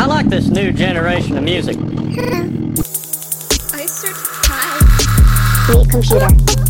I like this new generation of music. I computer.